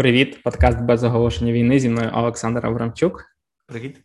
Привіт, подкаст без оголошення війни. Зі мною Олександр Аврамчук. Привіт.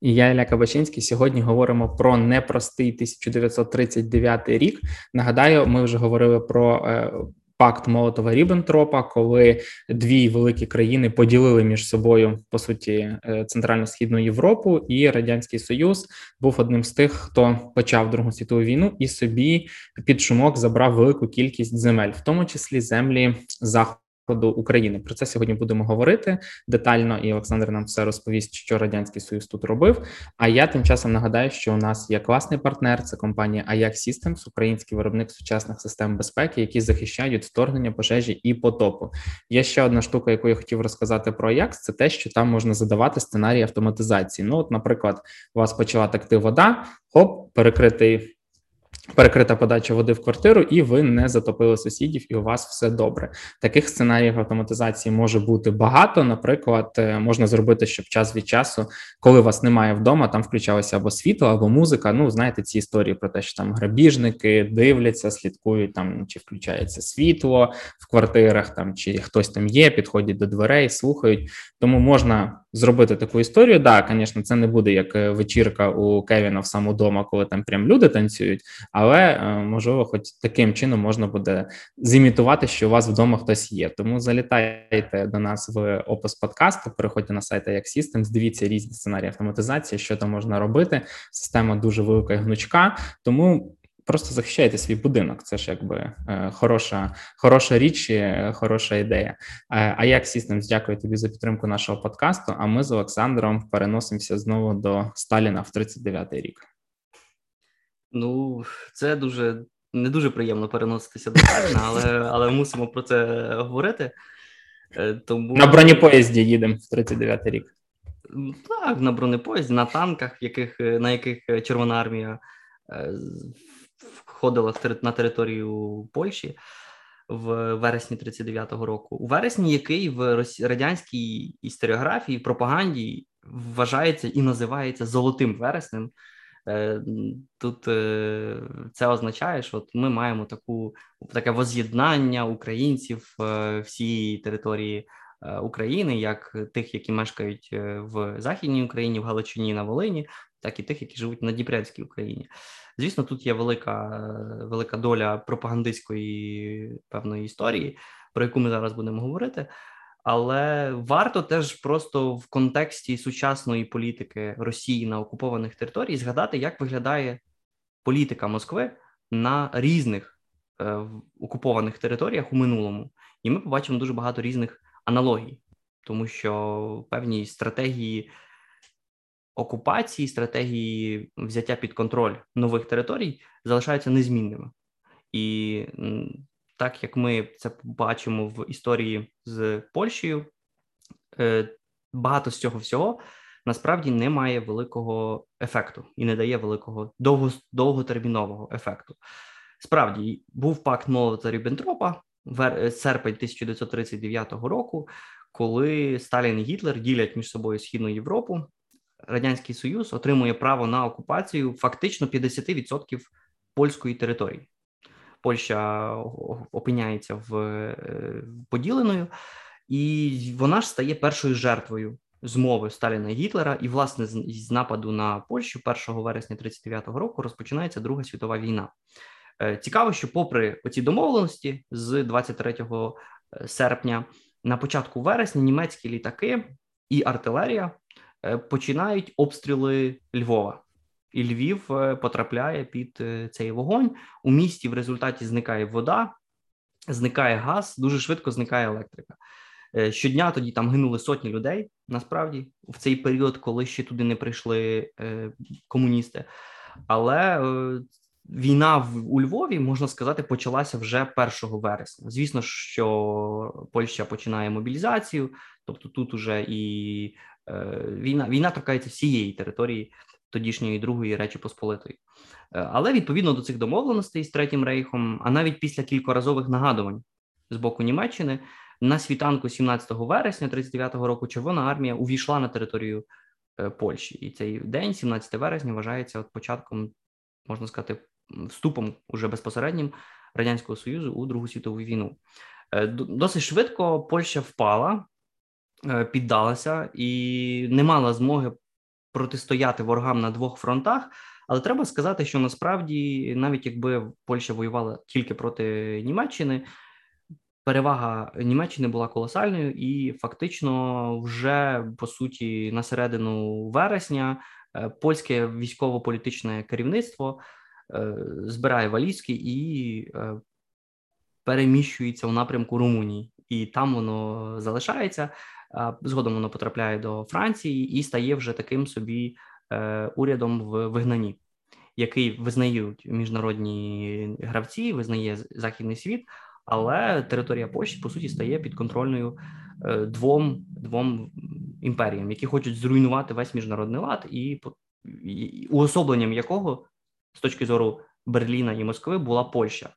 І я Ілля Кабачинський. Сьогодні говоримо про непростий 1939 рік. Нагадаю, ми вже говорили про е, пакт Молотова Ріббентропа, коли дві великі країни поділили між собою по суті е, центрально-східну Європу, і радянський Союз був одним з тих, хто почав Другу світову війну і собі під шумок забрав велику кількість земель, в тому числі землі заходу до України. Про це сьогодні будемо говорити детально, і Олександр нам все розповість, що радянський союз тут робив. А я тим часом нагадаю, що у нас є класний партнер. Це компанія Ajax Systems, український виробник сучасних систем безпеки, які захищають вторгнення пожежі і потопу. Є ще одна штука, яку я хотів розказати про Ajax, Це те, що там можна задавати сценарії автоматизації. Ну, от, наприклад, у вас почала текти вода, хоп, перекритий Перекрита подача води в квартиру, і ви не затопили сусідів, і у вас все добре. Таких сценаріїв автоматизації може бути багато. Наприклад, е, можна зробити, щоб час від часу, коли вас немає вдома, там включалося або світло, або музика. Ну, знаєте, ці історії про те, що там грабіжники дивляться, слідкують там, чи включається світло в квартирах, там чи хтось там є, підходять до дверей, слухають. Тому можна зробити таку історію. Да, звісно, це не буде як е, вечірка у Кевіна в саму дома, коли там прям люди танцюють, але е, можливо, хоч таким чином можна буде зімітувати, що у вас вдома хтось є. Тому залітайте до нас в опис подкасту, переходьте на сайт як Systems, дивіться різні сценарії автоматизації, що там можна робити. Система дуже велика і гнучка, тому просто захищайте свій будинок. Це ж якби е, хороша хороша річ, е, хороша ідея. Е, а як Systems, дякую тобі за підтримку нашого подкасту. А ми з Олександром переносимося знову до Сталіна в 39-й рік. Ну, це дуже не дуже приємно переноситися до Сталіна, але але мусимо про це говорити. Тому на бронепоїзді їдемо в 39-й рік. Так, на бронепоїзді, на танках, яких на яких Червона армія входила на територію Польщі в вересні 39-го року. У вересні, який в радянській історіографії, пропаганді вважається і називається золотим вереснем. Е, тут е, це означає, що от ми маємо таку таке воз'єднання українців е, всієї території України, як тих, які мешкають в Західній Україні, в Галичині на Волині, так і тих, які живуть на Дніпрянській Україні. Звісно, тут є велика велика доля пропагандистської певної історії, про яку ми зараз будемо говорити. Але варто теж просто в контексті сучасної політики Росії на окупованих територіях згадати, як виглядає політика Москви на різних е, окупованих територіях у минулому, і ми побачимо дуже багато різних аналогій, тому що певні стратегії окупації, стратегії взяття під контроль нових територій залишаються незмінними. І так як ми це бачимо в історії з Польщею, е, багато з цього всього насправді не має великого ефекту і не дає великого довго, довготермінового ефекту. Справді був пакт Молота Ріббентропа, серпень 1939 року, коли Сталін і Гітлер ділять між собою східну Європу радянський союз отримує право на окупацію фактично 50% польської території. Польща опиняється в е, поділеною, і вона ж стає першою жертвою змови Сталіна і Гітлера. І, власне, з нападу на Польщу 1 вересня 39-го року розпочинається Друга світова війна. Е, цікаво, що, попри оці домовленості з 23 е, серпня, на початку вересня німецькі літаки і артилерія починають обстріли Львова, і Львів е, потрапляє під е, цей вогонь. У місті в результаті зникає вода, зникає газ, дуже швидко зникає електрика. Щодня тоді там гинули сотні людей. Насправді, в цей період, коли ще туди не прийшли комуністи. Але війна в у Львові можна сказати почалася вже 1 вересня. Звісно, що Польща починає мобілізацію, тобто тут уже і Е, війна війна торкається всієї території тодішньої другої речі Посполитої, е, але відповідно до цих домовленостей з третім рейхом, а навіть після кількоразових нагадувань з боку Німеччини на світанку 17 вересня 39-го року Червона армія увійшла на територію е, Польщі, і цей день, 17 вересня, вважається от початком, можна сказати, вступом уже безпосереднім радянського союзу у Другу світову війну. Досить швидко Польща впала піддалася і не мала змоги протистояти ворогам на двох фронтах. Але треба сказати, що насправді, навіть якби Польща воювала тільки проти Німеччини, перевага Німеччини була колосальною, і фактично, вже по суті, на середину вересня е, польське військово-політичне керівництво е, збирає валізки і е, переміщується у напрямку Румунії, і там воно залишається. Згодом воно потрапляє до Франції і стає вже таким собі урядом в вигнанні, який визнають міжнародні гравці, визнає західний світ але територія Польщі по суті стає підконтрольною е, двом двом імперіям, які хочуть зруйнувати весь міжнародний лад, і уособленням якого з точки зору Берліна і Москви була Польща.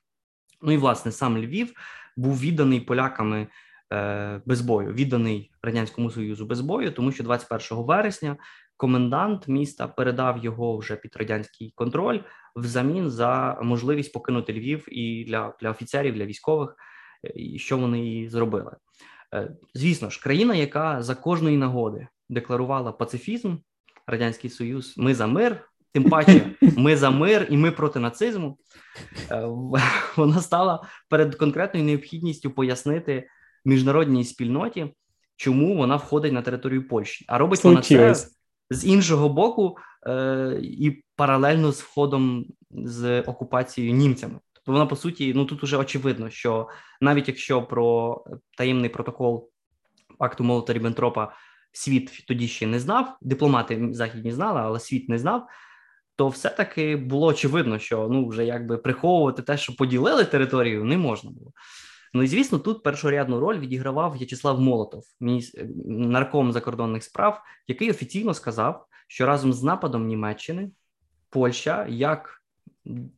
Ну і власне сам Львів був відданий поляками е, без бою, відданий радянському союзу без бою, тому що 21 вересня комендант міста передав його вже під радянський контроль взамін за можливість покинути Львів і для, для офіцерів, для військових, е, що вони і зробили. Е, звісно ж, країна, яка за кожної нагоди декларувала пацифізм, радянський союз, ми за мир. Тим паче, ми за мир і ми проти нацизму. Е, вона стала перед конкретною необхідністю пояснити міжнародній спільноті, чому вона входить на територію Польщі. А робить вона це з іншого боку, е, і паралельно з входом з окупацією німцями. Тобто вона по суті, ну тут уже очевидно, що навіть якщо про таємний протокол акту Молота Ріббентропа світ тоді ще не знав, дипломати західні знали, але світ не знав. То все-таки було очевидно, що ну вже якби приховувати те, що поділили територію, не можна було. Ну і звісно, тут першорядну роль відігравав В'ячеслав Молотов, нарком закордонних справ, який офіційно сказав, що разом з нападом Німеччини Польща як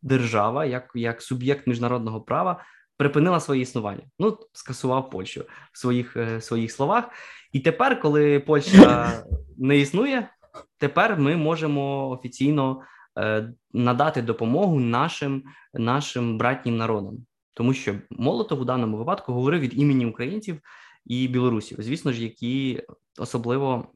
держава, як як суб'єкт міжнародного права припинила своє існування. Ну скасував Польщу в своїх е, своїх словах. І тепер, коли Польща не існує, тепер ми можемо офіційно е, надати допомогу нашим нашим братнім народам тому що Молотов у даному випадку говорив від імені українців і білорусів, звісно ж, які особливо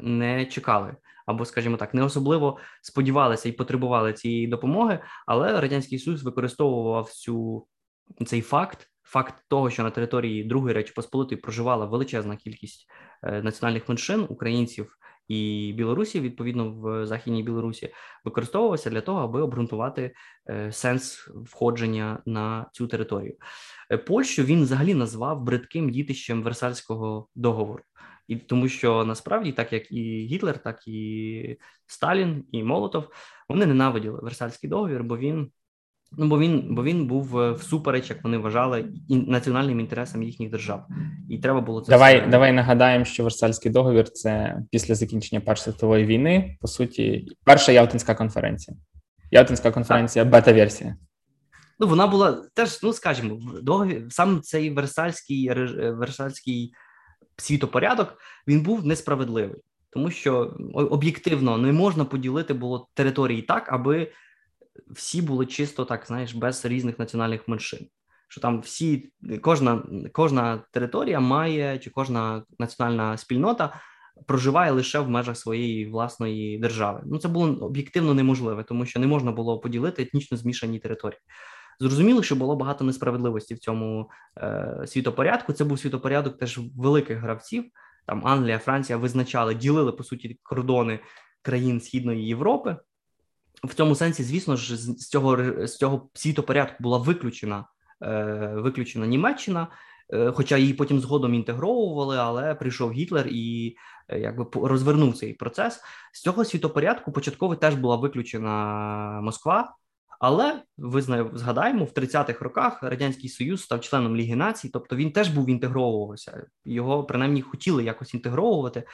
не чекали. Або, скажімо так, не особливо сподівалися і потребували цієї допомоги, але радянський Союз використовував цю цей факт, факт того, що на території Другої Речі Посполитої проживала величезна кількість е, національних меншин українців і Білорусі, відповідно в західній Білорусі, використовувався для того, аби обґрунтувати е, сенс входження на цю територію. Е, Польщу він взагалі назвав бридким дітищем Версальського договору. І тому, що насправді, так як і Гітлер, так і Сталін і Молотов, вони ненавиділи Версальський договір, бо він Ну, бо він бо він був е, всупереч, як вони вважали, і національним інтересам їхніх держав, і треба було це давай. Все... Давай нагадаємо, що Версальський договір це після закінчення Першої світової війни, по суті, перша Ялтинська конференція. Ялтинська конференція, бета-версія. Ну вона була теж, ну скажімо, договір сам цей Версальський е, Версальський світопорядок він був несправедливий, тому що об'єктивно не можна поділити було території так, аби всі були чисто так, знаєш, без різних національних меншин. Що там всі, кожна кожна територія має, чи кожна національна спільнота проживає лише в межах своєї власної держави. Ну це було об'єктивно неможливе, тому що не можна було поділити етнічно змішані території. Зрозуміло, що було багато несправедливості в цьому е, світопорядку. Це був світопорядок теж великих гравців. Там Англія, Франція визначали, ділили по суті кордони країн Східної Європи в цьому сенсі, звісно ж, з цього з цього світопорядку була виключена е, виключена Німеччина, е, хоча її потім згодом інтегровували, але прийшов Гітлер і е, якби розвернув цей процес. З цього світопорядку початково теж була виключена Москва. Але ви згадаємо, в 30-х роках радянський союз став членом Ліги націй, тобто він теж був інтегровувався. Його принаймні хотіли якось інтегровувати.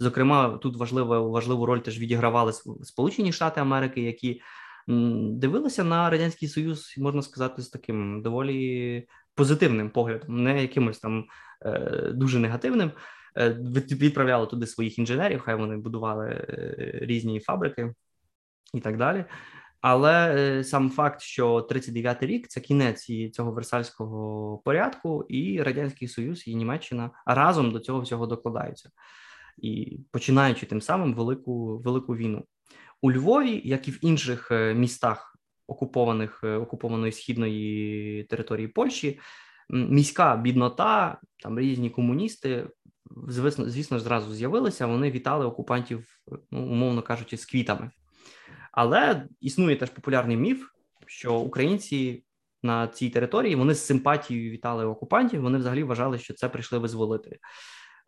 Зокрема, тут важливу важливу роль теж відігравали Сполучені Штати Америки, які дивилися на радянський союз, можна сказати, з таким доволі позитивним поглядом, не якимось там е, дуже негативним. Е, відправляли туди своїх інженерів, хай вони будували е, різні фабрики і так далі. Але сам факт, що 39-й рік це кінець цього версальського порядку, і радянський союз і Німеччина разом до цього всього докладаються, і починаючи тим самим велику велику війну у Львові, як і в інших е, містах окупованих окупованої східної території Польщі, міська біднота, там різні комуністи. Звісно, звісно ж, зразу з'явилися. Вони вітали окупантів, ну умовно кажучи, з квітами. Але існує теж популярний міф, що українці на цій території вони з симпатією вітали окупантів. Вони взагалі вважали, що це прийшли визволителі.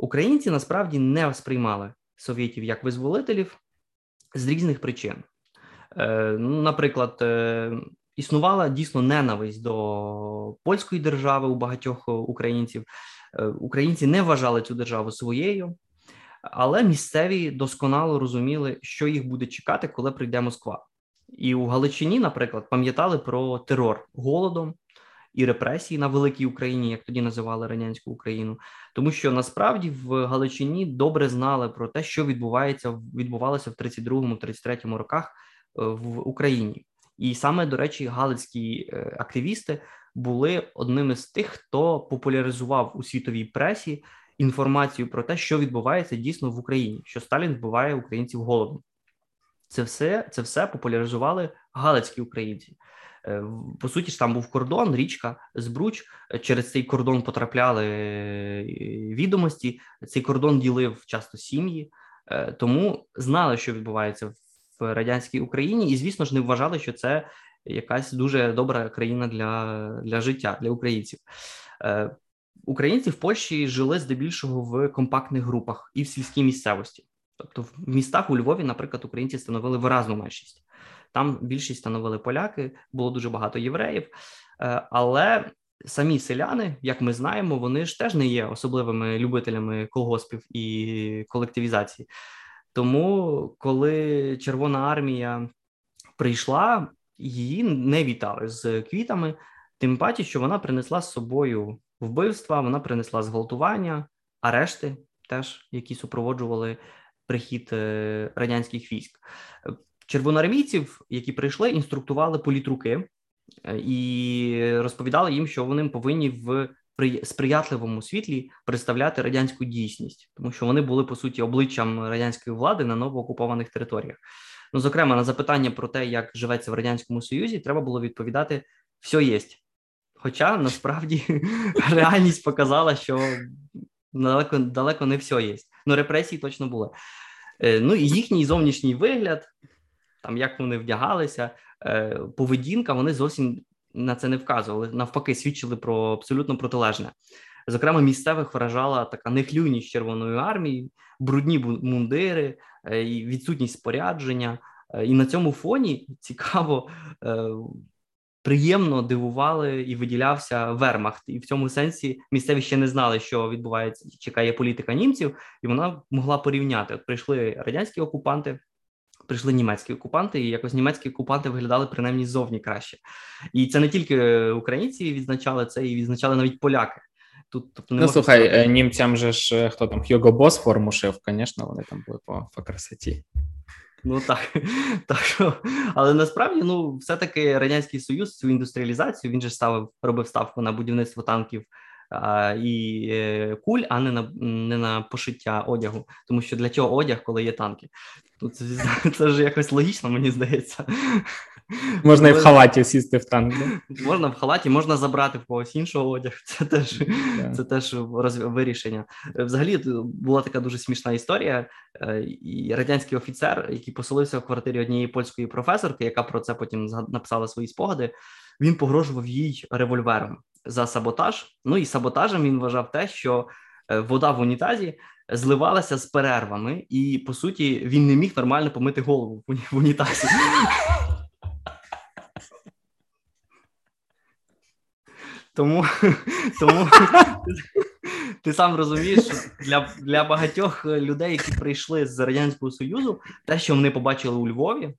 Українці насправді не сприймали совєтів як визволителів з різних причин. Е, ну, Наприклад, е, існувала дійсно ненависть до польської держави у багатьох українців. Е, українці не вважали цю державу своєю але місцеві досконало розуміли, що їх буде чекати, коли прийде Москва. І у Галичині, наприклад, пам'ятали про терор голодом і репресії на великій Україні, як тоді називали радянську Україну, тому що насправді в Галичині добре знали про те, що відбувається відбувалося в 32-33 роках е, в Україні. І саме до речі, галицькі е, активісти були одними з тих, хто популяризував у світовій пресі інформацію про те, що відбувається дійсно в Україні, що Сталін вбиває українців голодом. Це все це все популяризували галицькі українці. Е, по суті, ж там був кордон, річка Збруч. Через цей кордон потрапляли е, відомості. Цей кордон ділив часто сім'ї, е, тому знали, що відбувається в радянській Україні, і звісно ж не вважали, що це якась дуже добра країна для, для життя для українців. Українці в Польщі жили здебільшого в компактних групах і в сільській місцевості. Тобто, в містах у Львові, наприклад, українці становили виразну меншість. Там більшість становили поляки, було дуже багато євреїв, е, але самі селяни, як ми знаємо, вони ж теж не є особливими любителями колгоспів і колективізації. Тому, коли Червона армія прийшла, її не вітали з квітами, тим паче, що вона принесла з собою вбивства, вона принесла зґвалтування, арешти, теж які супроводжували прихід е, радянських військ. Червоноармійців, які прийшли, інструктували політруки е, і розповідали їм, що вони повинні в сприятливому світлі представляти радянську дійсність, тому що вони були по суті обличчям радянської влади на новоокупованих територіях. Ну, зокрема, на запитання про те, як живеться в радянському союзі, треба було відповідати: все єсть. Хоча насправді реальність показала, що далеко далеко не все є. Ну, репресії точно були. Е, ну і їхній зовнішній вигляд, там як вони вдягалися, е, поведінка, вони зовсім на це не вказували. Навпаки, свідчили про абсолютно протилежне. Зокрема, місцевих вражала така нехлюйність Червоної армії, брудні мундири, е, відсутність спорядження. І на цьому фоні цікаво приємно дивували і виділявся Вермахт, і в цьому сенсі місцеві ще не знали, що відбувається, чекає політика німців, і вона могла порівняти. От прийшли радянські окупанти. Прийшли німецькі окупанти, і якось німецькі окупанти виглядали принаймні зовні краще, і це не тільки українці відзначали це, і відзначали навіть поляки. Тут тобто не ну, слухай, сказати... німцям же ж е, хто там Хьюго Бос форму шив, звісно, вони там були по, по красоті. Ну так, так що, але насправді ну все-таки радянський союз цю індустріалізацію він же ставив, робив ставку на будівництво танків і е, куль, а не на не на пошиття одягу. Тому що для чого одяг, коли є танки? Тут це, це ж якось логічно, мені здається. Можна і в халаті сісти в танк. Да? Можна в халаті, можна забрати в когось іншого одяг. Це теж yeah. це теж роз... вирішення. Взагалі була така дуже смішна історія. Е, і радянський офіцер, який поселився в квартирі однієї польської професорки, яка про це потім написала свої спогади. Він погрожував їй револьвером за саботаж. Ну і саботажем він вважав те, що е, вода в унітазі зливалася з перервами, і по суті він не міг нормально помити голову в унітазі. Тому тому ти сам розумієш, що для для багатьох людей, які прийшли з радянського союзу, те, що вони побачили у Львові,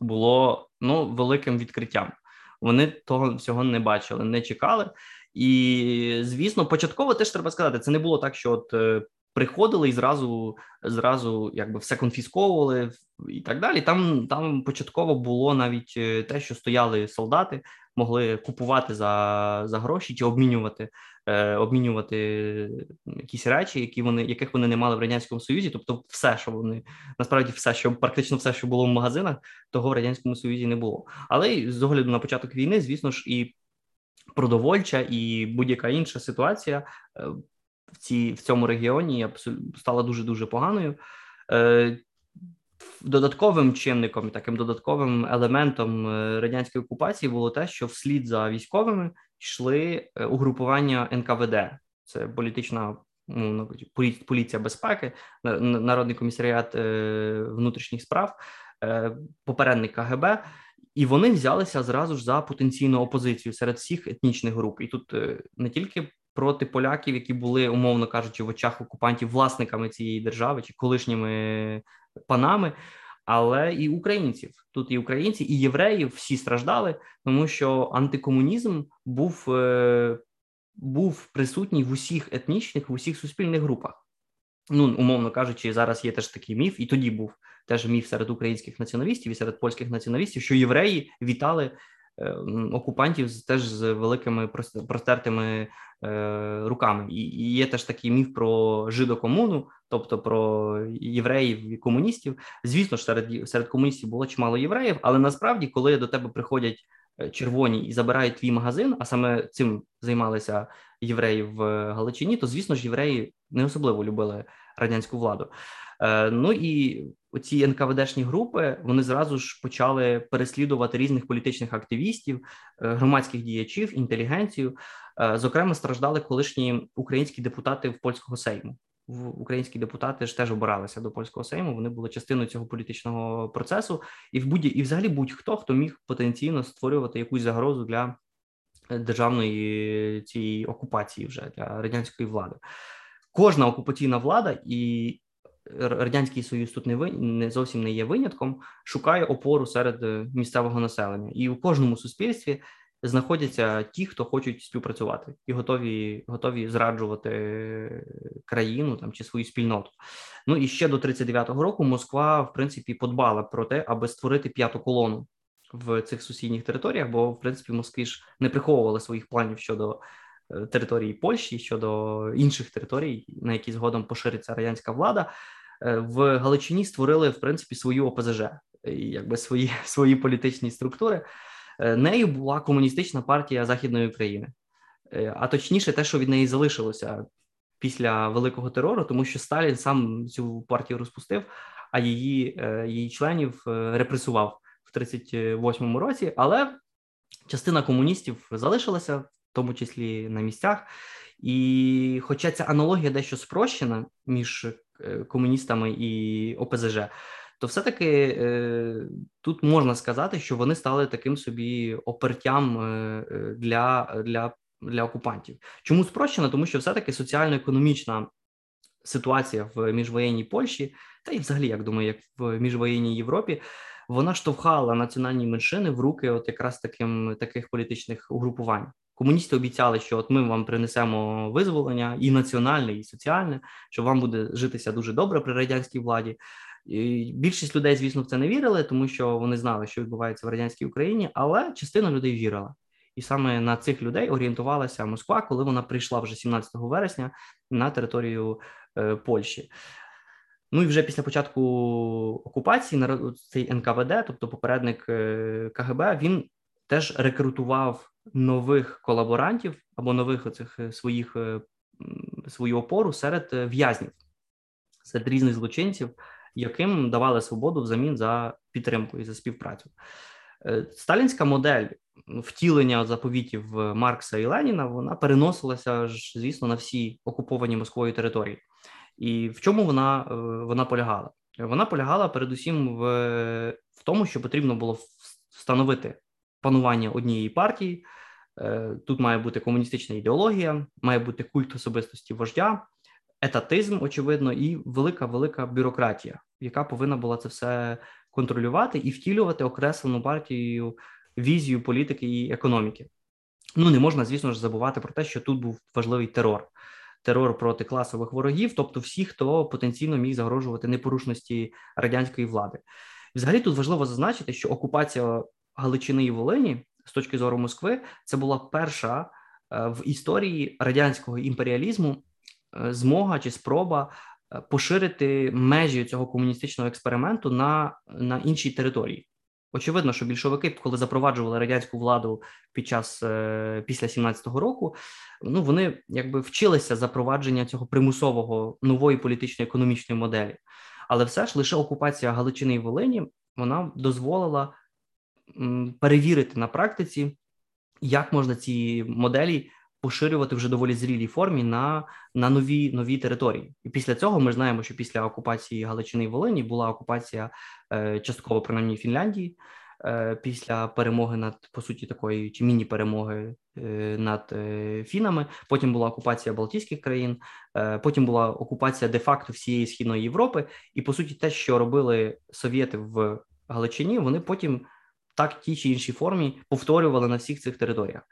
було ну великим відкриттям. Вони того всього не бачили, не чекали. І звісно, початково теж треба сказати, це не було так, що от е, приходили і зразу зразу якби все конфісковували і так далі. Там там початково було навіть е, те, що стояли солдати, могли купувати за за гроші чи обмінювати е, обмінювати якісь речі, які вони яких вони не мали в радянському союзі. Тобто, все, що вони насправді все, що практично все, що було в магазинах, того в радянському союзі не було. Але з огляду на початок війни, звісно ж, і продовольча і будь-яка інша ситуація е, в цій в цьому регіоні стала дуже дуже поганою. Е, додатковим чинником, таким додатковим елементом е, радянської окупації було те, що вслід за військовими йшли угрупування НКВД. Це політична ну, поліція безпеки, народний комісаріат внутрішніх справ, попередник КГБ. І вони взялися зразу ж за потенційну опозицію серед всіх етнічних груп. І тут е, не тільки проти поляків, які були, умовно кажучи, в очах окупантів власниками цієї держави чи колишніми панами, але і українців. Тут і українці, і євреї всі страждали, тому що антикомунізм був е, був присутній в усіх етнічних, в усіх суспільних групах. Ну, умовно кажучи, зараз є теж такий міф, і тоді був теж міф серед українських націоналістів і серед польських націоналістів, що євреї вітали окупантів теж з великими простертими е, руками. І, є теж такий міф про жидокомуну, тобто про євреїв і комуністів. Звісно ж, серед серед комуністів було чимало євреїв, але насправді, коли до тебе приходять е, червоні і забирають твій магазин, а саме цим займалися євреї в Галичині, то звісно ж євреї не особливо любили радянську владу. Е, ну і оці НКВДшні групи вони зразу ж почали переслідувати різних політичних активістів, е, громадських діячів, інтелігенцію. Е, зокрема, страждали колишні українські депутати в польського сейму. Українські депутати ж теж обиралися до польського сейму. Вони були частиною цього політичного процесу, і в будь і взагалі будь-хто хто міг потенційно створювати якусь загрозу для державної цієї окупації вже для радянської влади. Кожна окупаційна влада і радянський союз тут не ви не зовсім не є винятком, шукає опору серед е, місцевого населення, і у кожному суспільстві знаходяться ті, хто хочуть співпрацювати і готові готові зраджувати країну там чи свою спільноту. Ну і ще до 39-го року Москва в принципі подбала про те, аби створити п'яту колону в цих сусідніх територіях, бо в принципі Москві ж не приховували своїх планів щодо. Е, території Польщі щодо інших територій, на які згодом пошириться радянська влада, е, в Галичині створили в принципі свою ОПЗЖ, якби свої свої політичні структури. Е, нею була комуністична партія Західної України, а точніше, те, що від неї залишилося після великого терору, тому що Сталін сам цю партію розпустив, а її її членів репресував в 38-му році. Але частина комуністів залишилася тому числі на місцях. І, хоча ця аналогія дещо спрощена між е, комуністами і ОПЗЖ, то все-таки е, тут можна сказати, що вони стали таким собі опертям е, для для, для окупантів. Чому спрощено? Тому що все-таки соціально-економічна ситуація в міжвоєнній Польщі, та й взагалі, як думаю, як в міжвоєнній Європі, вона штовхала національні меншини в руки, от якраз таким таких політичних угрупувань. Комуністи обіцяли, що от ми вам принесемо визволення і національне, і соціальне, що вам буде житися дуже добре при радянській владі. І Більшість людей, звісно, в це не вірили, тому що вони знали, що відбувається в радянській Україні, але частина людей вірила. І саме на цих людей орієнтувалася Москва, коли вона прийшла вже 17 вересня на територію е, Польщі. Ну і вже після початку окупації цей НКВД, тобто попередник е, КГБ, він теж рекрутував нових колаборантів або нових оцих е, своїх е, свою опору серед е, в'язнів, серед різних злочинців, яким давали свободу взамін за підтримку і за співпрацю. Сталінська модель втілення заповітів Маркса і Леніна вона переносилася ж, звісно, на всі окуповані Москвою території. І в чому вона вона полягала? Вона полягала передусім в, в тому, що потрібно було встановити панування однієї партії. Е, тут має бути комуністична ідеологія, має бути культ особистості вождя, етатизм, очевидно, і велика велика бюрократія, яка повинна була це все контролювати і втілювати окреслену партією візію політики і економіки. Ну не можна, звісно ж, забувати про те, що тут був важливий терор. терор проти класових ворогів, тобто всі, хто потенційно міг загрожувати непорушності радянської влади. Взагалі тут важливо зазначити, що окупація Галичини і Волині з точки зору Москви це була перша е, в історії радянського імперіалізму е, змога чи спроба е, поширити межі цього комуністичного експерименту на, на іншій території. Очевидно, що більшовики, коли запроваджували радянську владу під час після 17-го року, ну вони якби вчилися запровадження цього примусового нової політичної економічної моделі. Але все ж лише окупація Галичини і Волині вона дозволила перевірити на практиці, як можна ці моделі поширювати вже доволі зрілій формі на на нові нові території. І після цього ми знаємо, що після окупації Галичини і Волині була окупація е, частково принаймні Фінляндії. Е, після перемоги над по суті такої чи міні-перемоги е, над фінами. Потім була окупація Балтійських країн, потім була окупація де-факто всієї східної Європи, і по суті, те, що робили совєти в Галичині, вони потім так тій чи іншій формі повторювали на всіх цих територіях.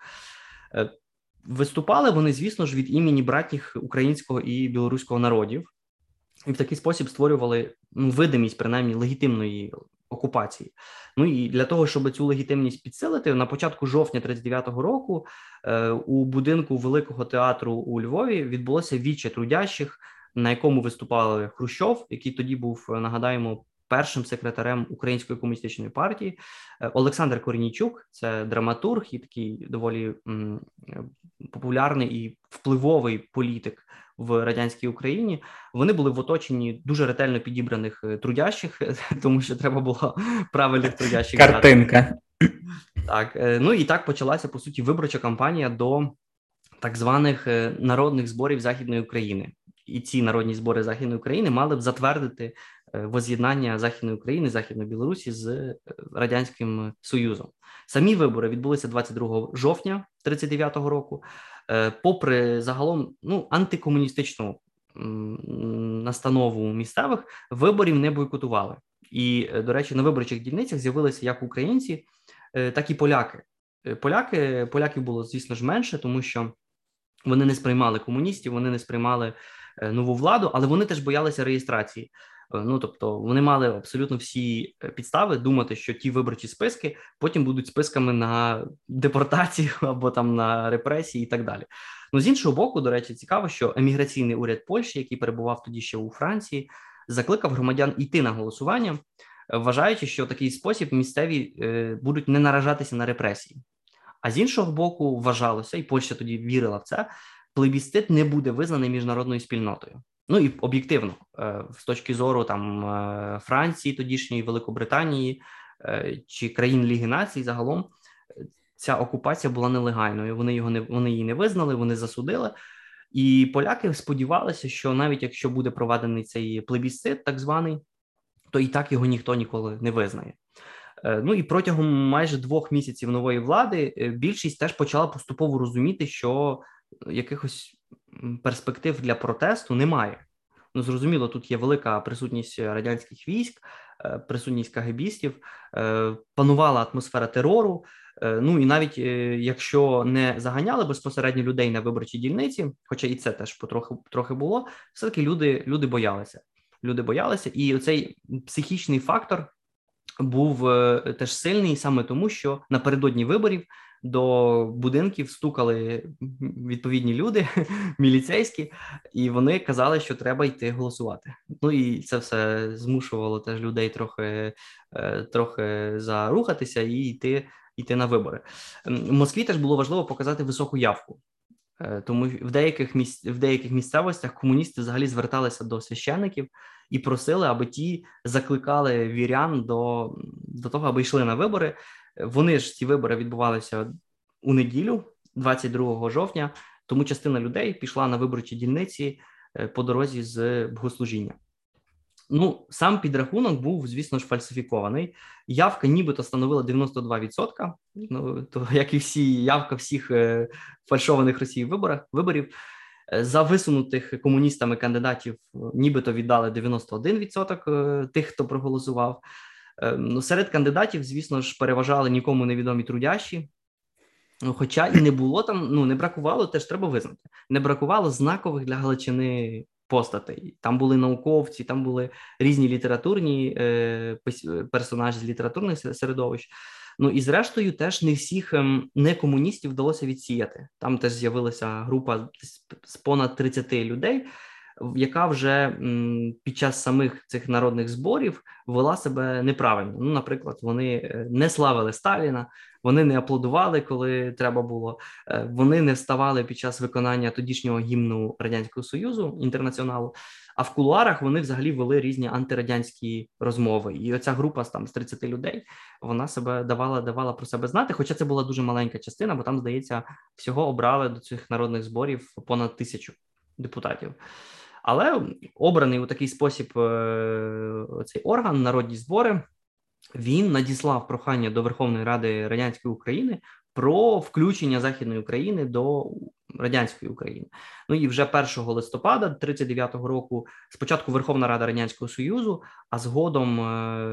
Виступали вони, звісно ж, від імені братніх українського і білоруського народів, і в такий спосіб створювали ну, видимість принаймні легітимної окупації. Ну і для того, щоб цю легітимність підсилити, на початку жовтня 39-го року е, у будинку Великого театру у Львові відбулося віче трудящих, на якому виступали Хрущов, який тоді був, нагадаємо, першим секретарем Української комуністичної партії. Е, Олександр Корнійчук, це драматург і такий доволі популярний і впливовий політик в радянській Україні. Вони були в оточенні дуже ретельно підібраних е, трудящих, тому що треба було правильних трудящих. Картинка. Так, е, ну і так почалася по суті виборча кампанія до так званих народних зборів Західної України. І ці народні збори Західної України мали б затвердити воз'єднання Західної України, Західної Білорусі з е, радянським Союзом. Самі вибори відбулися 22 жовтня 39-го року. Е, попри загалом ну антикомуністичну настанову місцевих виборів не бойкотували. І, до речі, на виборчих дільницях з'явилися як українці, так і поляки. Поляки поляків було, звісно ж, менше, тому що вони не сприймали комуністів, вони не сприймали нову владу, але вони теж боялися реєстрації. Е, ну тобто вони мали абсолютно всі е, підстави думати, що ті виборчі списки потім будуть списками на депортацію або там на репресії, і так далі. Ну з іншого боку, до речі, цікаво, що еміграційний уряд Польщі, який перебував тоді ще у Франції, закликав громадян йти на голосування, е, вважаючи, що такий спосіб місцеві будуть не наражатися на репресії. А з іншого боку, вважалося, і Польща тоді вірила в це. Плебістит не буде визнаний міжнародною спільнотою. Ну і об'єктивно, е, з точки зору там е, Франції, тодішньої Великобританії е, чи країн Ліги Націй, загалом ця окупація була нелегальною. Вони його не вони її не визнали, вони засудили. І поляки сподівалися, що навіть якщо буде проведений цей плебісцит, так званий, то і так його ніхто ніколи не визнає. Ну і протягом майже двох місяців нової влади більшість теж почала поступово розуміти, що якихось перспектив для протесту немає. Ну, зрозуміло, тут є велика присутність радянських військ, е, присутність кагебістів, е, панувала атмосфера терору. Е, ну і навіть якщо не заганяли безпосередньо людей на виборчі дільниці, хоча і це теж потрохи трохи було, все таки люди люди боялися. Люди боялися, і цей психічний фактор був теж сильний саме тому, що напередодні виборів до будинків стукали відповідні люди, міліцейські, і вони казали, що треба йти голосувати. Ну і це все змушувало теж людей трохи е, трохи зарухатися і йти йти на вибори. В Москві теж було важливо показати високу явку. Е, тому в деяких місць в деяких місцевостях комуністи взагалі зверталися до священників і просили, аби ті закликали вірян до до того, аби йшли на вибори. Вони ж ці вибори відбувалися у неділю, 22 жовтня. Тому частина людей пішла на виборчі дільниці е, по дорозі з богослужіння. Ну, сам підрахунок був, звісно ж, фальсифікований. Явка нібито становила 92%, ну, то як і всі явка всіх е, фальшованих Росії виборах виборів. Е, за висунутих комуністами кандидатів, нібито віддали 91% тих, хто проголосував. Ем, ну, серед кандидатів, звісно ж, переважали нікому невідомі трудящі. Ну, Хоча і не було там, ну не бракувало, теж треба визнати. Не бракувало знакових для Галичини постатей. Там були науковці, там були різні літературні е, персонажі з літературних середовищ. Ну і зрештою, теж не всіх ем, не комуністів вдалося відсіяти. Там теж з'явилася група з понад 30 людей, яка вже під час самих цих народних зборів вела себе неправильно. Ну, наприклад, вони е, не славили Сталіна, вони не аплодували, коли треба було. Е, вони не вставали під час виконання тодішнього гімну радянського союзу інтернаціоналу. А в кулуарах вони взагалі вели різні антирадянські розмови. І оця група там з 30 людей вона себе давала давала про себе знати. Хоча це була дуже маленька частина, бо там, здається, всього обрали до цих народних зборів понад тисячу депутатів. Але обраний у такий спосіб е, цей орган, народні збори, він надіслав прохання до Верховної Ради радянської України про включення Західної України до радянської України. Ну і вже 1 листопада 39-го року спочатку Верховна Рада Радянського Союзу, а згодом е,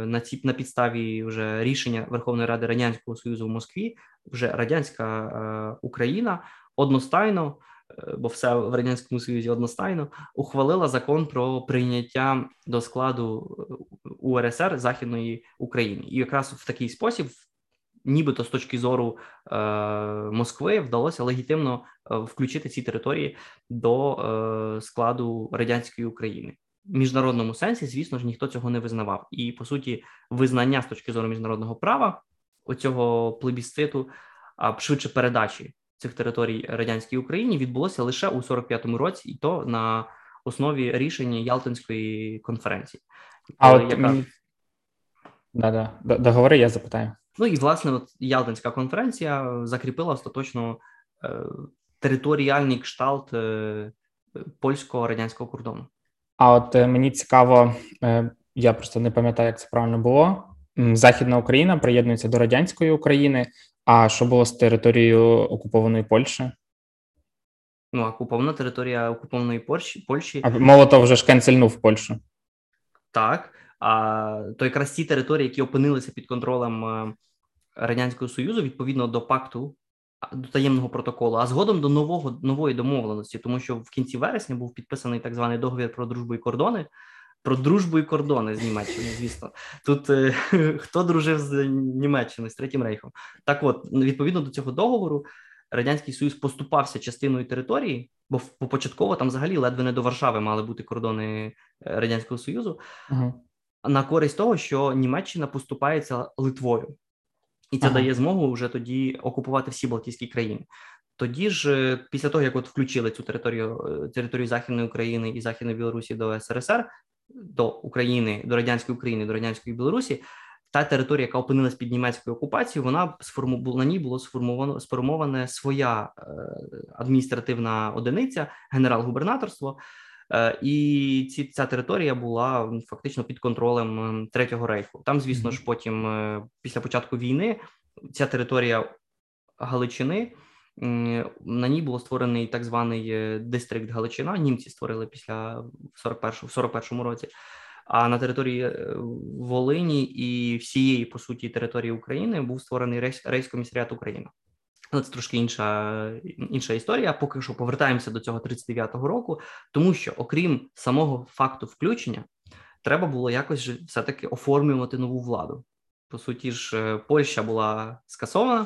на ці на підставі вже рішення Верховної Ради Радянського Союзу в Москві, вже радянська е, Україна одностайно. Е, бо все в радянському союзі одностайно ухвалила закон про прийняття до складу е, УРСР Західної України, і якраз в такий спосіб, нібито з точки зору е, Москви, вдалося легітимно е, включити ці території до е, складу радянської України. В міжнародному сенсі, звісно ж, ніхто цього не визнавав, і по суті, визнання з точки зору міжнародного права оцього плебісциту, а швидше передачі цих територій радянській Україні відбулося лише у 45-му році, і то на основі рішення Ялтинської конференції. А от яка... Да, да. Договори, я запитаю. Ну і власне, от Ялтинська конференція закріпила остаточно е, територіальний кшталт е, польського радянського кордону. А от е, мені цікаво, е, я просто не пам'ятаю, як це правильно було. Західна Україна приєднується до радянської України. А що було з територією окупованої Польщі? Ну, окупована територія окупованої Польщі. Польщі. А Молотов вже ж канцельнув Польщу. Так. А то якраз ті території, які опинилися під контролем е, Радянського Союзу, відповідно до пакту до таємного протоколу, а згодом до нового нової домовленості, тому що в кінці вересня був підписаний так званий договір про дружбу і кордони, про дружбу і кордони з Німеччиною, звісно, тут е, хто дружив з Німеччиною з третім рейхом? Так, от відповідно до цього договору, радянський союз поступався частиною території, бо початково там взагалі ледве не до Варшави мали бути кордони е, радянського союзу, uh на користь того, що Німеччина поступається Литвою. І це ага. дає змогу вже тоді окупувати всі Балтійські країни. Тоді ж, е, після того як от включили цю територію е, територію Західної України і Західної Білорусі до СРСР, до України, до радянської України, до радянської Білорусі, та територія, яка опинилась під німецькою окупацією, вона сформу на ній було сформовано сформована своя е, адміністративна одиниця, генерал-губернаторство. Е, і ці ця територія була фактично під контролем ем, третього рейху. Там, звісно ж, потім, е, після початку війни, ця територія Галичини на ній було створений так званий е, дистрикт Галичина. Німці створили після 41 в 41-му році. А на території е, Волині і всієї по суті території України був створений рейс, рейскомісаріат України. Але це трошки інша інша історія. Поки що повертаємося до цього 39-го року, тому що, окрім самого факту включення, треба було якось все таки оформлювати нову владу. По суті ж, е, Польща була скасована,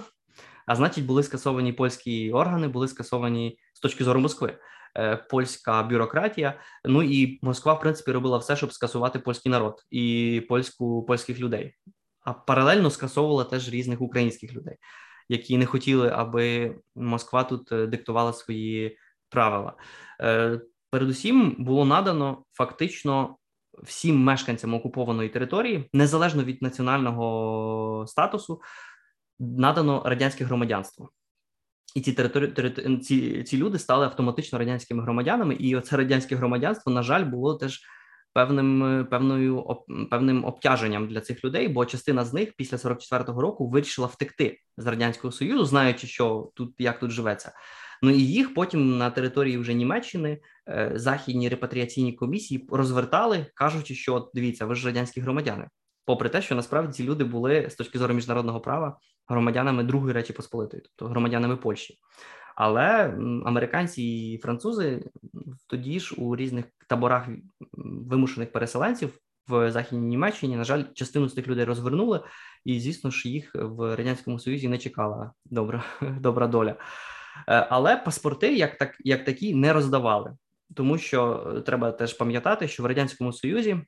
а значить, були скасовані польські органи, були скасовані з точки зору Москви. Е, польська бюрократія, ну і Москва, в принципі, робила все, щоб скасувати польський народ і польську польських людей, а паралельно скасовувала теж різних українських людей, які не хотіли, аби Москва тут е, диктувала свої правила. Е, передусім було надано фактично всім мешканцям окупованої території, незалежно від національного статусу, надано радянське громадянство. І ці території ці, ці люди стали автоматично радянськими громадянами, і оце радянське громадянство, на жаль, було теж певним певною певним обтяженням для цих людей, бо частина з них після 44-го року вирішила втекти з радянського союзу, знаючи, що тут як тут живеться. Ну і їх потім на території вже Німеччини е, західні репатріаційні комісії розвертали, кажучи, що дивіться, ви ж радянські громадяни попри те, що насправді ці люди були з точки зору міжнародного права громадянами Другої Речі Посполитої, тобто громадянами Польщі. Але американці і французи тоді ж у різних таборах вимушених переселенців в західній Німеччині, на жаль, частину з тих людей розвернули, і звісно ж їх в радянському союзі не чекала добра добра доля. Е, але паспорти, як так як такі, не роздавали, тому що е, треба теж пам'ятати, що в радянському союзі.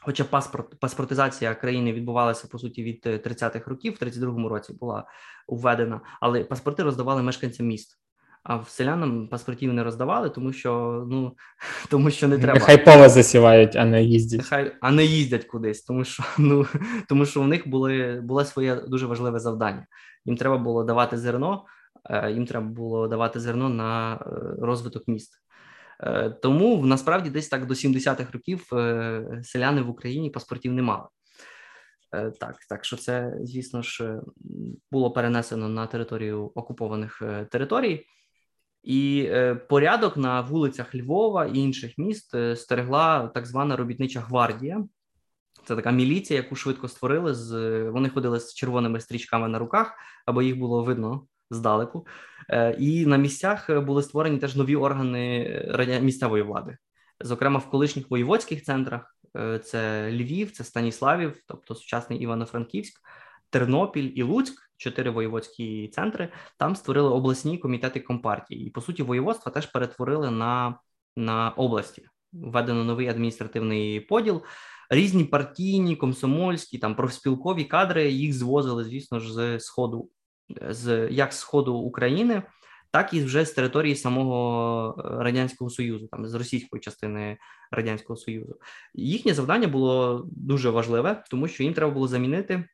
Хоча паспорт паспортизація країни відбувалася по суті від 30-х е, років, в 32-му році була введена, але паспорти роздавали мешканцям міст. А в селянам паспортів не роздавали, тому що ну тому що не треба. Нехай поле засівають, а не їздять. Нехай а не їздять кудись, тому що ну тому що у них були було своє дуже важливе завдання. Їм треба було давати зерно, е, їм треба було давати зерно на е, розвиток міст. Е, тому насправді десь так до 70-х років селяни в Україні паспортів не мали. Так, так що це, звісно ж, було перенесено на територію окупованих територій. І е, порядок на вулицях Львова і інших міст е, стерегла так звана робітнича гвардія. Це така міліція, яку швидко створили. З вони ходили з червоними стрічками на руках, аби їх було видно здалеку. Е, і на місцях були створені теж нові органи місцевої влади, зокрема в колишніх воєводських центрах. Це Львів, це Станіславів, тобто сучасний Івано-Франківськ, Тернопіль і Луцьк чотири воєводські центри. Там створили обласні комітети компартії, і по суті, воєводства теж перетворили на, на області. Введено новий адміністративний поділ. Різні партійні, комсомольські, там профспілкові кадри їх звозили, звісно ж, з сходу, з як з сходу України, так і вже з території самого е, радянського союзу, там з російської частини радянського союзу. Їхнє завдання було дуже важливе, тому що їм треба було замінити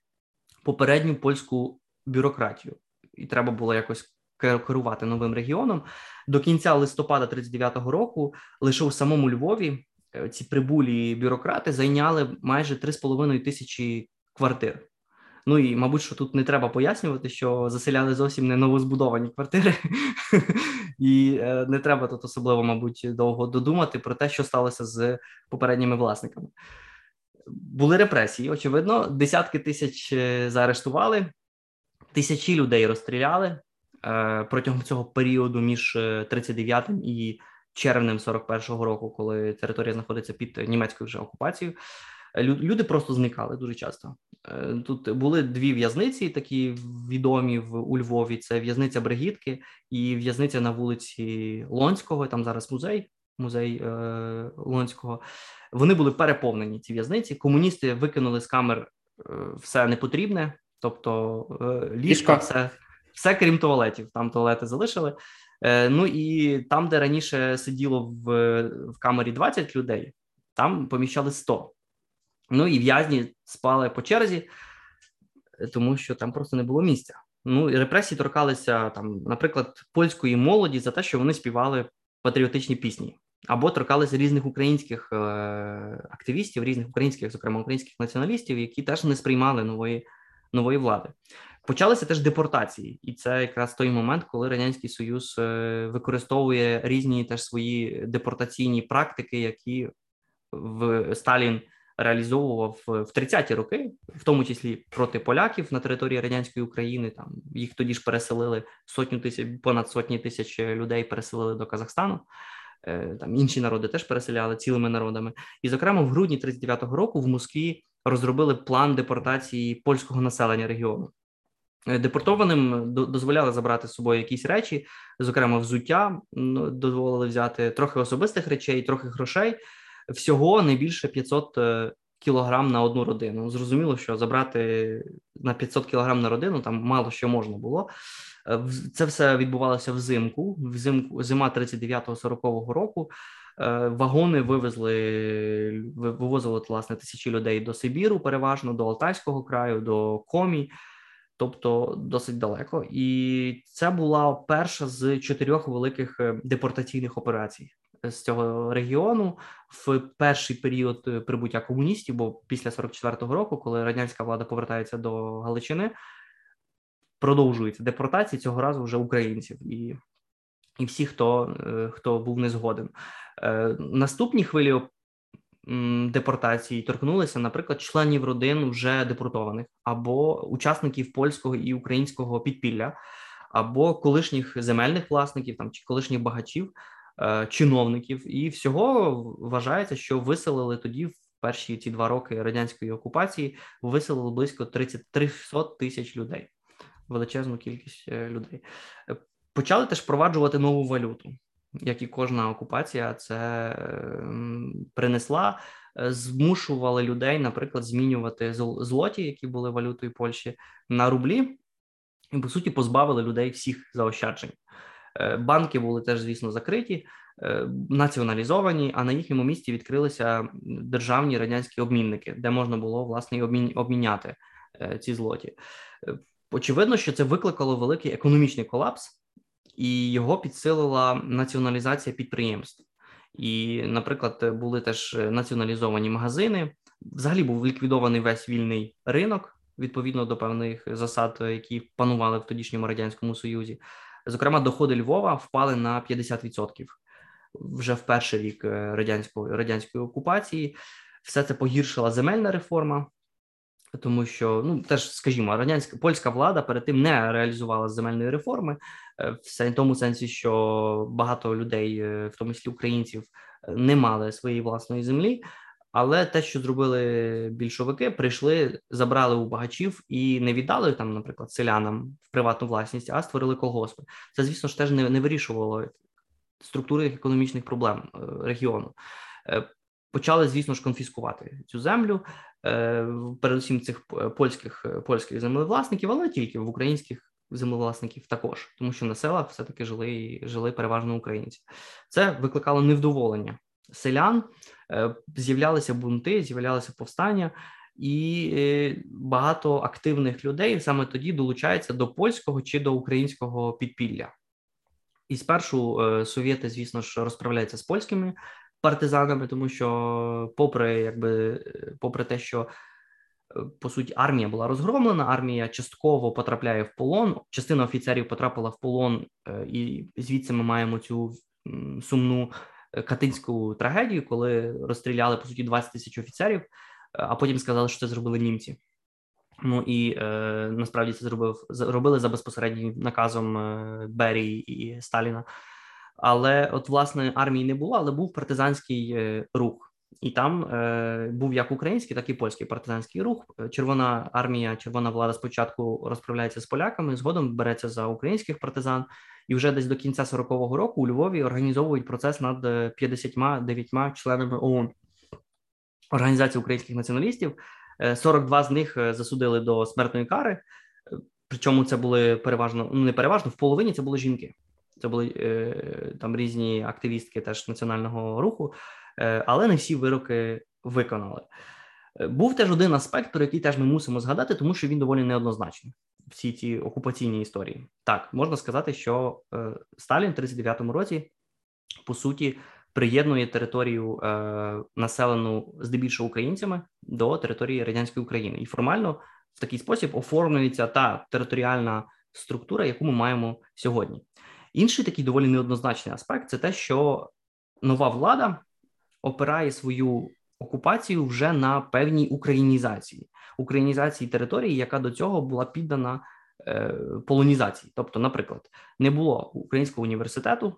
попередню польську бюрократію, і треба було якось керувати новим регіоном. До кінця листопада 39-го року лише у самому Львові е, ці прибулі бюрократи зайняли майже 3,5 тисячі квартир. Ну і, мабуть, що тут не треба пояснювати, що заселяли зовсім не новозбудовані квартири, і е, не треба тут особливо, мабуть, довго додумати про те, що сталося з попередніми власниками. Були репресії, очевидно, десятки тисяч е, заарештували, Тисячі людей розстріляли е, протягом цього періоду між 39-м е, і червнем 41-го року, коли територія знаходиться під німецькою вже окупацією. Люди просто зникали дуже часто. Е, тут були дві в'язниці, такі відомі в у Львові: це в'язниця Бригітки і в'язниця на вулиці Лонського. Там зараз музей, музей е, Лонського. Вони були переповнені. Ці в'язниці. Комуністи викинули з камер е, все непотрібне. Тобто е, ліжка, все, все крім туалетів. Там туалети залишили. Е, ну і там, де раніше сиділо в в камері 20 людей, там поміщали 100. Ну і в'язні спали по черзі, тому що там просто не було місця. Ну і репресії торкалися там, наприклад, польської молоді за те, що вони співали патріотичні пісні, або торкалися різних українських е- активістів, різних українських, зокрема українських націоналістів, які теж не сприймали нової нової влади. Почалися теж депортації, і це якраз той момент, коли радянський союз е, використовує різні теж свої депортаційні практики, які в Сталін реалізовував в 30-ті роки, в тому числі проти поляків на території радянської України. Там їх тоді ж переселили сотню тисяч, понад сотні тисяч людей переселили до Казахстану. Е, там інші народи теж переселяли цілими народами, і зокрема в грудні 39-го року в Москві розробили план депортації польського населення регіону. Е, депортованим дозволяли забрати з собою якісь речі, зокрема, взуття дозволили взяти трохи особистих речей, трохи грошей. Всього не більше 500 е, кілограм на одну родину. Зрозуміло, що забрати на 500 кілограм на родину там мало що можна було. Е, це все відбувалося взимку, взимку зима 39-40 року. Е, вагони вивезли, вивозили власне тисячі людей до Сибіру, переважно до Алтайського краю, до Комі, тобто досить далеко. І це була перша з чотирьох великих депортаційних операцій з цього регіону в перший період е, прибуття комуністів. Бо після 44-го року, коли радянська влада повертається до Галичини, продовжується депортації цього разу вже українців і і всі, хто хто був не згоден. Е, наступні хвилі депортації торкнулися, наприклад, членів родин вже депортованих або учасників польського і українського підпілля, або колишніх земельних власників там чи колишніх багачів, е, чиновників, і всього вважається, що виселили тоді в перші ці два роки радянської окупації, виселили близько 30 300 тисяч людей, величезну кількість е, людей. Е, почали теж впроваджувати нову валюту як і кожна окупація, це ем, принесла, е, змушували людей, наприклад, змінювати злоті, які були валютою Польщі, на рублі, і по суті позбавили людей всіх заощаджень. Е, банки були теж, звісно, закриті, е, націоналізовані, а на їхньому місці відкрилися державні радянські обмінники, де можна було власне обміняти ці злоті. Очевидно, що це викликало великий економічний колапс і його підсилила націоналізація підприємств. І, наприклад, були теж націоналізовані магазини. Взагалі був ліквідований весь вільний ринок відповідно до певних засад, які панували в тодішньому радянському союзі. Зокрема, доходи Львова впали на 50% вже в перший рік е, радянської радянської окупації. Все це погіршила земельна реформа, тому що ну теж, скажімо, радянська польська влада перед тим не реалізувала земельної реформи, е, в тому сенсі, що багато людей, е, в тому числі українців, не мали своєї власної землі. Але те, що зробили більшовики, прийшли, забрали у багачів і не віддали там, наприклад, селянам в приватну власність, а створили колгоспи. Це, звісно ж, теж не не вирішувало структури економічних проблем регіону. Почали, звісно ж, конфіскувати цю землю, Е, передусім цих польських е, польських землевласників, але тільки в українських землевласників також, тому що на селах все таки жили жили переважно українці. Це викликало невдоволення селян, е, з'являлися бунти, з'являлися повстання. І багато активних людей саме тоді долучаються до польського чи до українського підпілля. І спершу совєти, звісно ж, розправляються з польськими партизанами, тому що, попри якби, попри те, що е, по суті армія була розгромлена, армія частково потрапляє в полон. Частина офіцерів потрапила в полон, е, і звідси ми маємо цю сумну е, катинську трагедію, коли розстріляли по суті 20 тисяч офіцерів, а потім сказали, що це зробили німці. Ну і е, насправді це зробив зробили за безпосереднім наказом е, Берії і Сталіна. Але от власне армії не було, але був партизанський е, рух, і там е, був як український, так і польський партизанський рух. Червона армія, червона влада спочатку розправляється з поляками, згодом береться за українських партизан, і вже десь до кінця 40-го року у Львові організовують процес над 59 е, членами ООН. Організації українських націоналістів. 42 е, з них засудили до смертної кари. Причому це були переважно ну не переважно в половині це були жінки. Це були е, там різні активістки теж національного руху, е, але не всі вироки виконали. Е, був теж один аспект, про який теж ми мусимо згадати, тому що він доволі неоднозначний. Всі ці окупаційні історії. Так, можна сказати, що Сталін в 39-му році по суті приєднує територію населену здебільшого українцями до території радянської України, і формально в такий спосіб оформлюється та територіальна структура, яку ми маємо сьогодні. Інший такий доволі неоднозначний аспект це те, що нова влада опирає свою окупацію вже на певній українізації, українізації території, яка до цього була піддана е, полонізації. Тобто, наприклад, не було українського університету,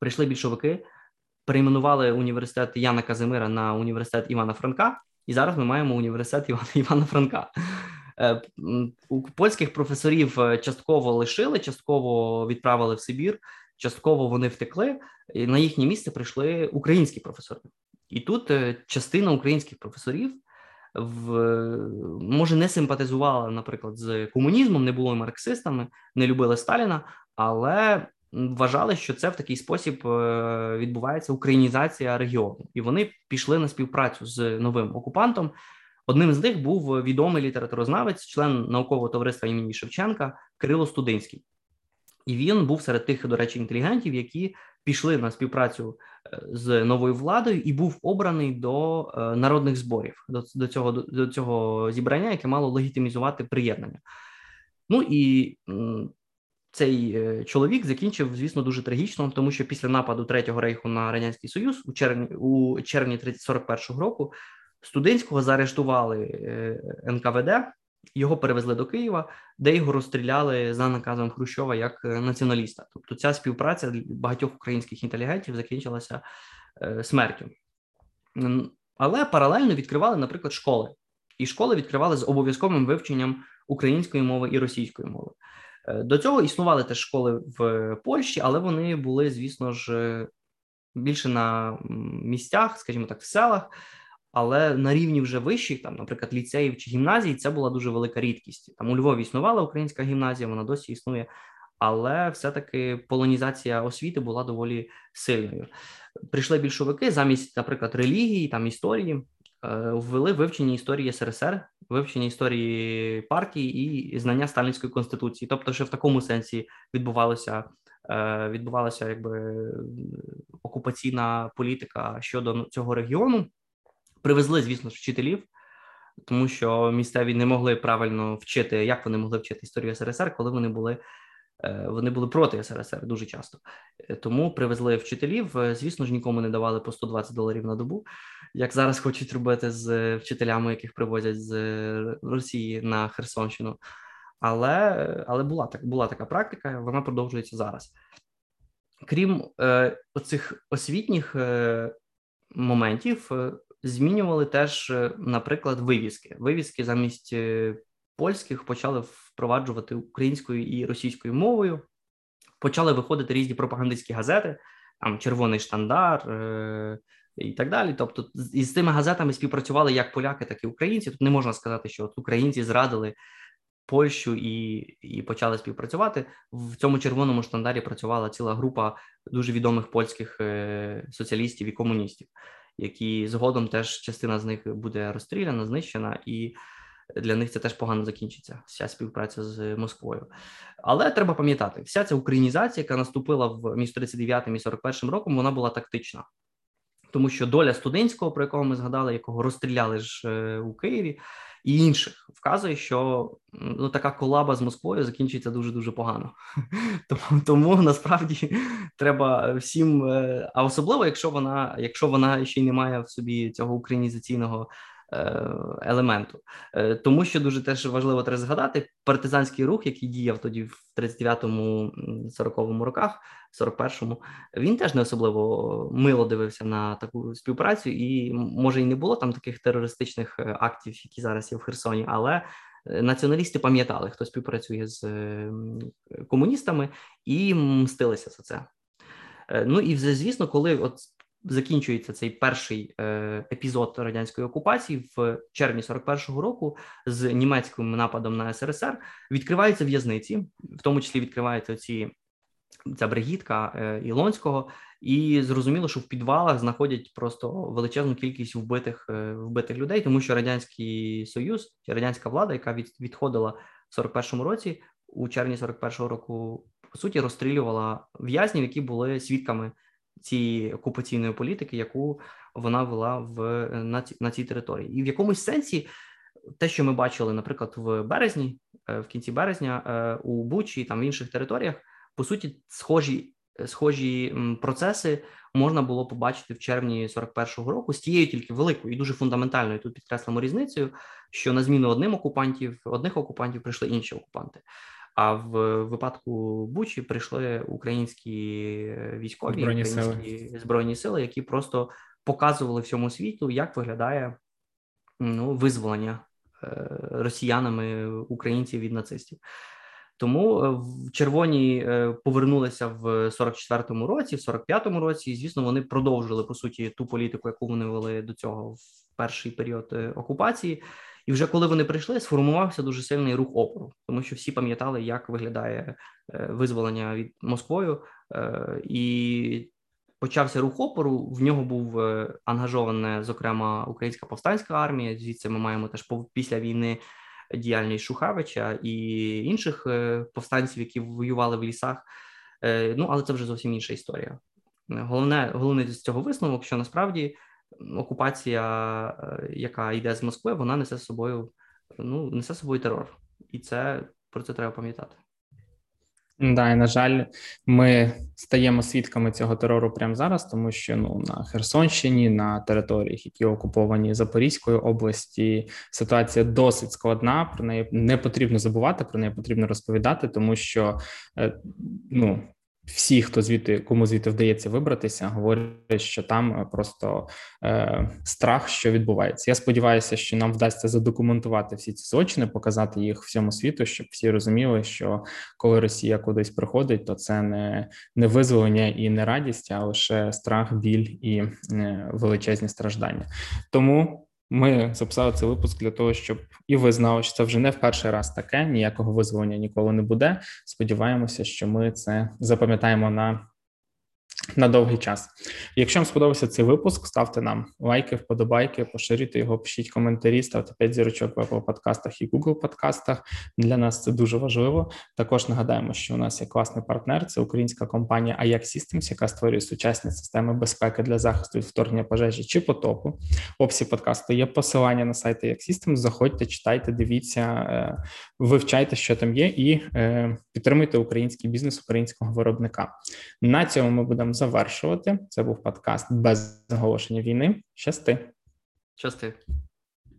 прийшли більшовики, перейменували університет Яна Казимира на університет Івана Франка, і зараз ми маємо університет Івана Івана Франка. Е, у польських професорів е, частково лишили, частково відправили в Сибір, частково вони втекли. і На їхнє місце прийшли українські професори, і тут е, частина українських професорів в може не симпатизувала, наприклад, з комунізмом, не були марксистами, не любили Сталіна, але вважали, що це в такий спосіб відбувається українізація регіону, і вони пішли на співпрацю з новим окупантом. Одним з них був відомий літературознавець, член наукового товариства імені Шевченка Кирило Студинський. І він був серед тих, до речі, інтелігентів, які пішли на співпрацю е, з новою владою і був обраний до е, народних зборів, до до, цього до цього зібрання, яке мало легітимізувати приєднання. Ну і цей е, чоловік закінчив, звісно, дуже трагічно, тому що після нападу Третього рейху на радянський союз у червні у червні 41-го року студентського заарештували НКВД. Його перевезли до Києва, де його розстріляли за наказом Хрущова як націоналіста. Тобто, ця співпраця багатьох українських інтелігентів закінчилася смертю. Але паралельно відкривали, наприклад, школи, і школи відкривали з обов'язковим вивченням української мови і російської мови. Е, до цього існували теж школи в Польщі, але вони були, звісно ж, більше на місцях, скажімо так, в селах. Але на рівні вже вищих, там, наприклад, ліцеїв чи гімназій, це була дуже велика рідкість. Там у Львові існувала українська гімназія, вона досі існує, але все-таки полонізація освіти була доволі сильною. Прийшли більшовики замість, наприклад, релігії, там історії, Е, ввели вивчення історії СРСР, вивчення історії партії і знання сталінської конституції. Тобто, що в такому сенсі відбувалося е, відбувалася якби окупаційна політика щодо цього регіону. Привезли, звісно, вчителів. Тому що місцеві не могли правильно вчити, як вони могли вчити історію СРСР, коли вони були Е, вони були проти СРСР дуже часто, е, тому привезли вчителів. Е, звісно ж, нікому не давали по 120 доларів на добу, як зараз хочуть робити з вчителями, яких привозять з Росії на Херсонщину. Але але була так була така практика, вона продовжується зараз. Крім е, оцих освітніх е, моментів, змінювали теж, наприклад, вивіски. Вивіски замість польських почали впроваджувати українською і російською мовою. Почали виходити різні пропагандистські газети, там Червоний штандар е- і так далі. Тобто, із цими газетами співпрацювали як поляки, так і українці. Тут не можна сказати, що от українці зрадили Польщу і і почали співпрацювати. В цьому червоному штандарі працювала ціла група дуже відомих польських е- соціалістів і комуністів, які згодом теж частина з них буде розстріляна, знищена і для них це теж погано закінчиться. Вся співпраця з Москвою. Але треба пам'ятати, вся ця українізація, яка наступила в між 39 і 41 роком, вона була тактична. Тому що доля студентського, про якого ми згадали, якого розстріляли ж е, у Києві, і інших вказує, що ну така колаба з Москвою закінчиться дуже дуже погано. Тому тому насправді треба всім, е, а особливо, якщо вона, якщо вона ще й не має в собі цього українізаційного елементу, е, тому що дуже теж важливо треба згадати партизанський рух, який діяв тоді в 39-му, 40-му роках, 41-му, він теж не особливо мило дивився на таку співпрацю, і може і не було там таких терористичних е, актів, які зараз є в Херсоні, але. Націоналісти пам'ятали, хто співпрацює з комуністами, і мстилися за це. Ну і звісно, коли от закінчується цей перший е, епізод радянської окупації в червні 41-го року з німецьким нападом на СРСР. Відкриваються в'язниці, в тому числі відкриваються ці ця бригітка е, Ілонського, і зрозуміло, що в підвалах знаходять просто величезну кількість вбитих е, вбитих людей, тому що радянський союз, радянська влада, яка від, відходила в 41-му році, у червні 41-го року. По суті, розстрілювала в'язнів, які були свідками цієї окупаційної політики, яку вона вела в на, ці, на цій території, і в якомусь сенсі те, що ми бачили, наприклад, в березні, е, в кінці березня, е, у Бучі там в інших територіях, по суті, схожі схожі процеси можна було побачити в червні 41-го року з тією тільки великою і дуже фундаментальною тут підкреслимо різницею, що на зміну одним окупантів одних окупантів прийшли інші окупанти. А в випадку Бучі прийшли українські військові збройні українські сили. збройні сили, які просто показували всьому світу, як виглядає ну, визволення е, росіянами українців від нацистів. Тому е, в червоні е, повернулися в 44-му році, в 45-му році, і звісно, вони продовжили по суті ту політику, яку вони вели до цього в перший період окупації. І вже коли вони прийшли, сформувався дуже сильний рух опору, тому що всі пам'ятали, як виглядає е, визволення від Москвою, е, і почався рух опору. В нього був е, ангажована, зокрема, українська повстанська армія. Звідси ми маємо теж після війни діяльність Шухевича і інших повстанців, які воювали в лісах. Ну але це вже зовсім інша історія. Головне, головне з цього висновок, що насправді окупація, е, яка йде з Москви, вона несе з собою ну несе з собою терор, і це про це треба пам'ятати. Да, і на жаль, ми стаємо свідками цього терору прямо зараз, тому що ну на Херсонщині, на територіях, які окуповані Запорізької області, ситуація досить складна. Про неї не потрібно забувати, про неї потрібно розповідати, тому що е, ну всі, хто звідти кому звідти вдається вибратися, говорять, що там е, просто е, страх, що відбувається. Я сподіваюся, що нам вдасться задокументувати всі ці злочини, показати їх всьому світу, щоб всі розуміли, що коли Росія кудись приходить, то це не не визволення і не радість, а лише страх, біль і е, величезні страждання. Тому. Ми записали цей випуск для того, щоб і ви знали, що це вже не в перший раз таке. Ніякого визволення ніколи не буде. Сподіваємося, що ми це запам'ятаємо на на довгий час. Якщо вам сподобався цей випуск, ставте нам лайки, вподобайки, поширюйте його, пишіть коментарі, ставте 5 зірочок в Apple подкастах і Google подкастах. Для нас це дуже важливо. Також нагадаємо, що у нас є класний партнер. Це українська компанія Ajax Systems, яка створює сучасні системи безпеки для захисту від вторгнення пожежі чи потопу. В описі подкасту є посилання на сайт Ajax Systems. Заходьте, читайте, дивіться, е, вивчайте, що там є, і е, підтримуйте український бізнес українського виробника. На цьому ми будемо завершувати. Це був подкаст без оголошення війни. Щасти. Щасти.